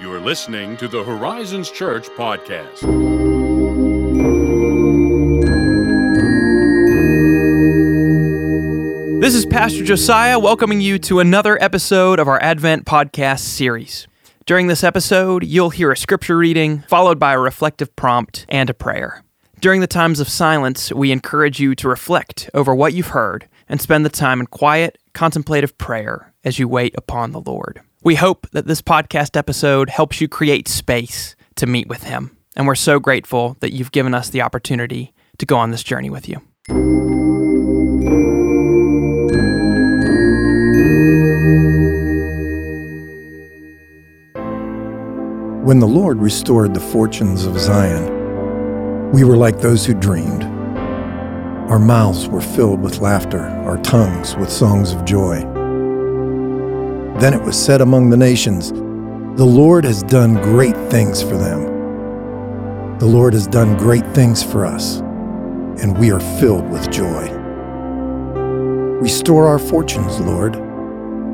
You are listening to the Horizons Church podcast. This is Pastor Josiah welcoming you to another episode of our Advent podcast series. During this episode, you'll hear a scripture reading, followed by a reflective prompt and a prayer. During the times of silence, we encourage you to reflect over what you've heard and spend the time in quiet, contemplative prayer as you wait upon the Lord. We hope that this podcast episode helps you create space to meet with Him. And we're so grateful that you've given us the opportunity to go on this journey with you. When the Lord restored the fortunes of Zion, we were like those who dreamed. Our mouths were filled with laughter, our tongues with songs of joy. Then it was said among the nations, The Lord has done great things for them. The Lord has done great things for us, and we are filled with joy. Restore our fortunes, Lord,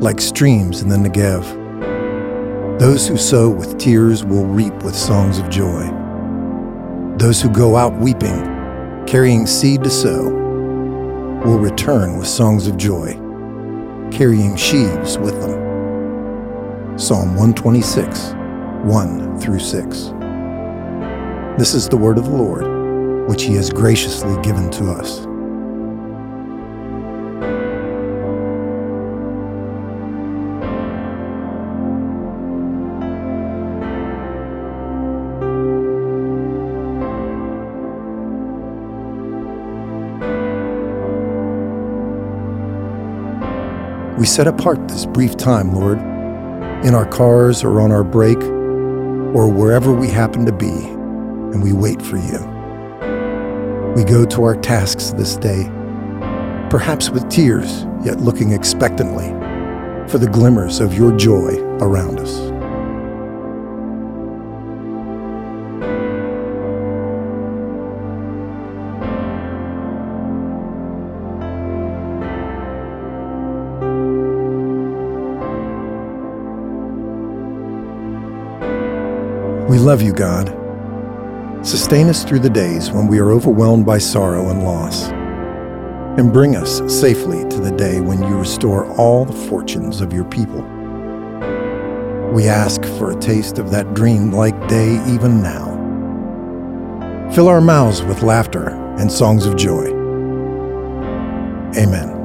like streams in the Negev. Those who sow with tears will reap with songs of joy. Those who go out weeping, carrying seed to sow, will return with songs of joy, carrying sheaves with them. Psalm 126, 1 through 6. This is the word of the Lord, which he has graciously given to us. We set apart this brief time, Lord, in our cars or on our break or wherever we happen to be, and we wait for you. We go to our tasks this day, perhaps with tears, yet looking expectantly for the glimmers of your joy around us. We love you, God. Sustain us through the days when we are overwhelmed by sorrow and loss. And bring us safely to the day when you restore all the fortunes of your people. We ask for a taste of that dream-like day even now. Fill our mouths with laughter and songs of joy. Amen.